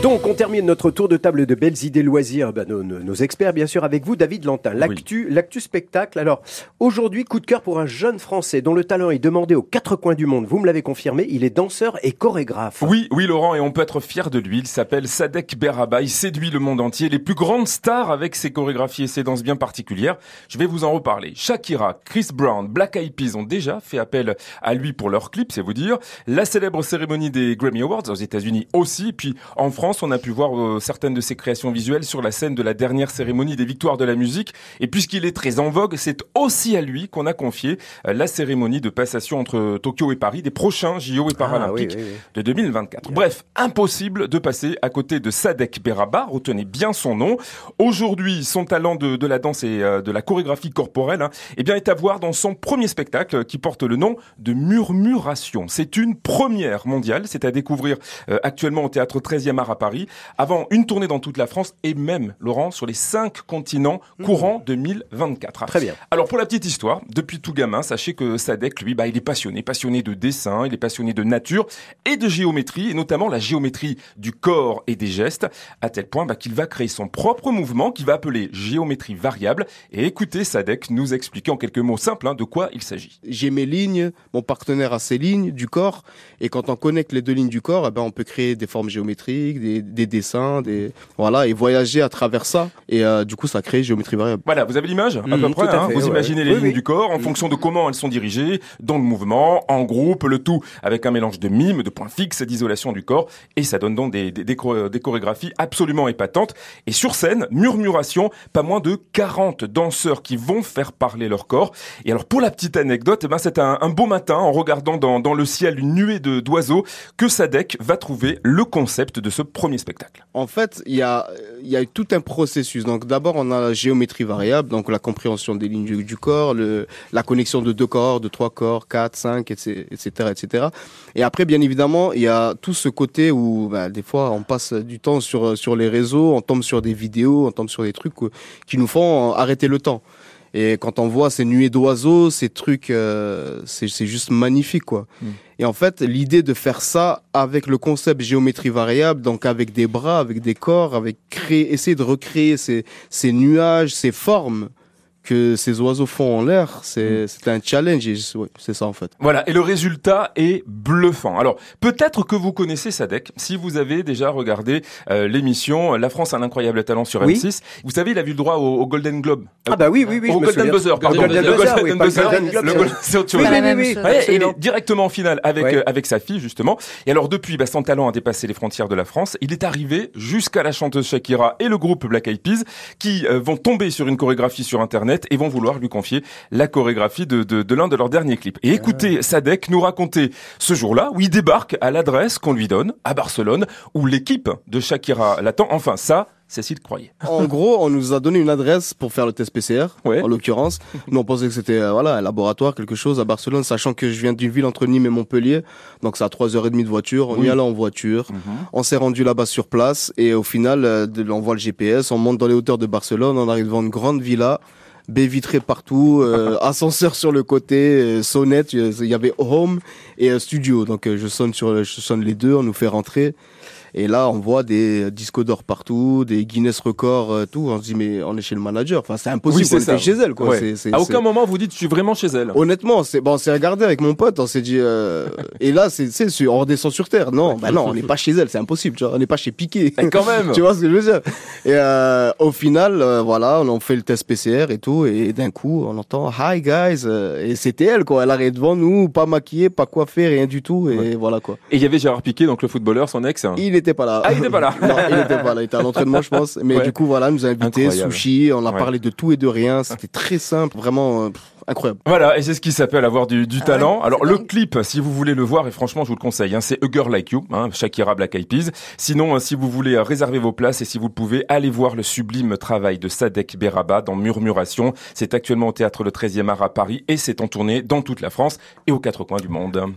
Donc, on termine notre tour de table de belles idées loisirs. Ben, nos, nos- nos experts, bien sûr, avec vous, David Lantin. L'actu, l'actu spectacle. Alors, aujourd'hui, coup de cœur pour un jeune Français dont le talent est demandé aux quatre coins du monde. Vous me l'avez confirmé, il est danseur et chorégraphe. Oui, oui, Laurent, et on peut être fier de lui. Il s'appelle Sadek Beraba. Il séduit le monde entier. Les plus grandes stars avec ses chorégraphies et ses danses bien particulières. Je vais vous en reparler. Shakira, Chris Brown, Black Eyed Peas ont déjà fait appel à lui pour leurs clips, c'est vous dire. La célèbre cérémonie des Grammy Awards aux États-Unis aussi. Puis en France, on a pu voir euh, certaines de ses créations visuelles sur la scène de la dernière cérémonie des Victoires de la musique. Et puisqu'il est très en vogue, c'est aussi à lui qu'on a confié euh, la cérémonie de passation entre Tokyo et Paris des prochains JO et Ah, Paralympiques oui, oui, oui. de 2024. Bref, impossible de passer à côté de Sadek Beraba, retenez bien son nom. Aujourd'hui, son talent de, de la danse et euh, de la chorégraphie corporelle hein, eh bien, est à voir dans son premier spectacle euh, qui porte le nom de Murmuration. C'est une première mondiale, c'est à découvrir euh, actuellement au Théâtre 13e art à Paris, avant une tournée dans toute la France et même, Laurent, sur les cinq continents courant 2024. Très bien. Alors pour la petite histoire, depuis tout gamin, sachez que Sadek, lui, bah, il est passionné, passionné de dessin, il est passionné de nature et de géométrie, et notamment la géométrie du corps et des gestes, à tel point bah, qu'il va créer son propre mouvement qu'il va appeler géométrie variable. Et écoutez Sadek nous expliquer en quelques mots simples hein, de quoi il s'agit. j'ai mes lignes, mon partenaire a ses lignes du corps, et quand on connecte les deux lignes du corps, eh ben, on peut créer des formes géométriques, des, des dessins, des voilà, et voyager à travers ça, et euh, du coup, ça crée géométrie variable. Voilà, vous avez l'image à Mhm, peu près. tout à hein fait, vous ouais. imaginez les Oui, lignes oui. du corps en fonction de comment elles sont dirigées, dans le mouvement, en groupe, le tout avec un mélange de mimes, de points fixes, d'isolation du corps, et ça donne donc des, des, des choré- des chorégraphies absolument épatantes. Et sur scène, murmuration, pas moins de 40 danseurs qui vont faire parler leur corps. Et alors pour la petite anecdote, eh ben c'est un, un beau matin en regardant dans, dans le ciel une nuée de d'oiseaux que Sadek va trouver le concept de ce premier spectacle. En fait, il y a, y a tout un processus. Donc, d'abord, on a la géométrie variable, donc la compréhension des lignes du, corps, le, la connexion de deux corps, de trois corps, quatre, cinq, etc., etc., etc. Et après, bien évidemment, il y a tout ce côté où, bah, des fois, on passe du temps sur, sur les réseaux, on tombe sur des vidéos, on tombe sur des trucs euh, qui nous font arrêter le temps. Et quand on voit ces nuées d'oiseaux, ces trucs, euh, c'est juste magnifique, quoi. Mm. Et en fait, l'idée de faire ça avec le concept géométrie variable, donc avec des bras, avec des corps, avec créer, essayer de recréer ces, ces nuages, ces formes que ces oiseaux font en l'air, c'est c'est un challenge. ouais, c'est ça en fait. Voilà, et le résultat est bluffant. Alors, peut-être que vous connaissez Sadek, si vous avez déjà regardé euh, l'émission La France a un incroyable talent sur Oui. M6. Vous savez, il a vu le droit au, au Golden Globe. Ah bah oui, oui, oui. au Golden. Buzzer, pardon. Golden Le Buzzer, oui, Golden Buzzer. Le Golden-. Oui, oui, oui, oui. il est directement en finale avec Ouais. euh, avec sa fille justement. Et alors depuis, bah, son talent a dépassé les frontières de la France. Il est arrivé jusqu'à la chanteuse Shakira et le groupe Black Eyed Peas qui euh, vont tomber sur une chorégraphie sur Internet et vont vouloir lui confier la chorégraphie de, de, de l'un de leurs derniers clips. Et écoutez Sadek nous raconter ce jour-là où il débarque à l'adresse qu'on lui donne à Barcelone où l'équipe de Shakira l'attend. Enfin ça, Cécile croyait. En gros, on nous a donné une adresse pour faire le test PCR, Ouais. en l'occurrence. Nous, on pensait que c'était euh, voilà un laboratoire, quelque chose à Barcelone, sachant que je viens d'une ville entre Nîmes et Montpellier, donc c'est à 3h30 de voiture. On Oui. y allait en voiture. On s'est rendu là-bas sur place et au final, euh, on voit le GPS, on monte dans les hauteurs de Barcelone, on arrive devant une grande villa, baies vitrées partout, euh, ascenseur sur le côté, euh, sonnette, il y avait home et euh, studio. Donc euh, je sonne sur, je sonne les deux, on nous fait rentrer. Et là, on voit des disques d'or partout, des Guinness records, euh, tout. On se dit, mais on est chez le manager. Enfin, c'est impossible. Oui, c'est chez elle, quoi. Ouais. À aucun moment vous dites je suis vraiment chez elle. Honnêtement, c'est bon, on s'est regardé avec mon pote, on s'est dit euh, et là c'est on redescend sur terre. Non, bah non, on n'est pas chez elle, c'est impossible, tu vois, on n'est pas chez Piqué. Et quand même. tu vois ce que je veux dire? Et euh, au final, euh, voilà, on a fait le test PCR et tout et d'un coup, on entend "Hi guys" et c'était elle quoi, elle arrive devant nous, pas maquillée, pas coiffée, rien du tout et Ouais. voilà quoi. Et il y avait Gérard Piquet donc le footballeur son ex. Il n'était pas là. Ah, il était pas là. non, il n'était pas là. Il était à l'entraînement, je pense. Mais Ouais. du coup, voilà, il nous a invités, Incroyable. sushi. On a Ouais. parlé de tout et de rien. C'était très simple, vraiment euh, pff, incroyable. Voilà, et c'est ce qui s'appelle avoir du, du Ah talent. ouais, Alors le dingue. clip, si vous voulez le voir, et franchement je vous le conseille, hein, c'est A Girl Like You, hein, Shakira Black Eyed Peas. Sinon, euh, si vous voulez euh, réserver vos places et si vous le pouvez, allez voir le sublime travail de Sadek Beraba dans Murmuration. C'est actuellement au théâtre le 13e art à Paris et c'est en tournée dans toute la France et aux quatre coins du monde.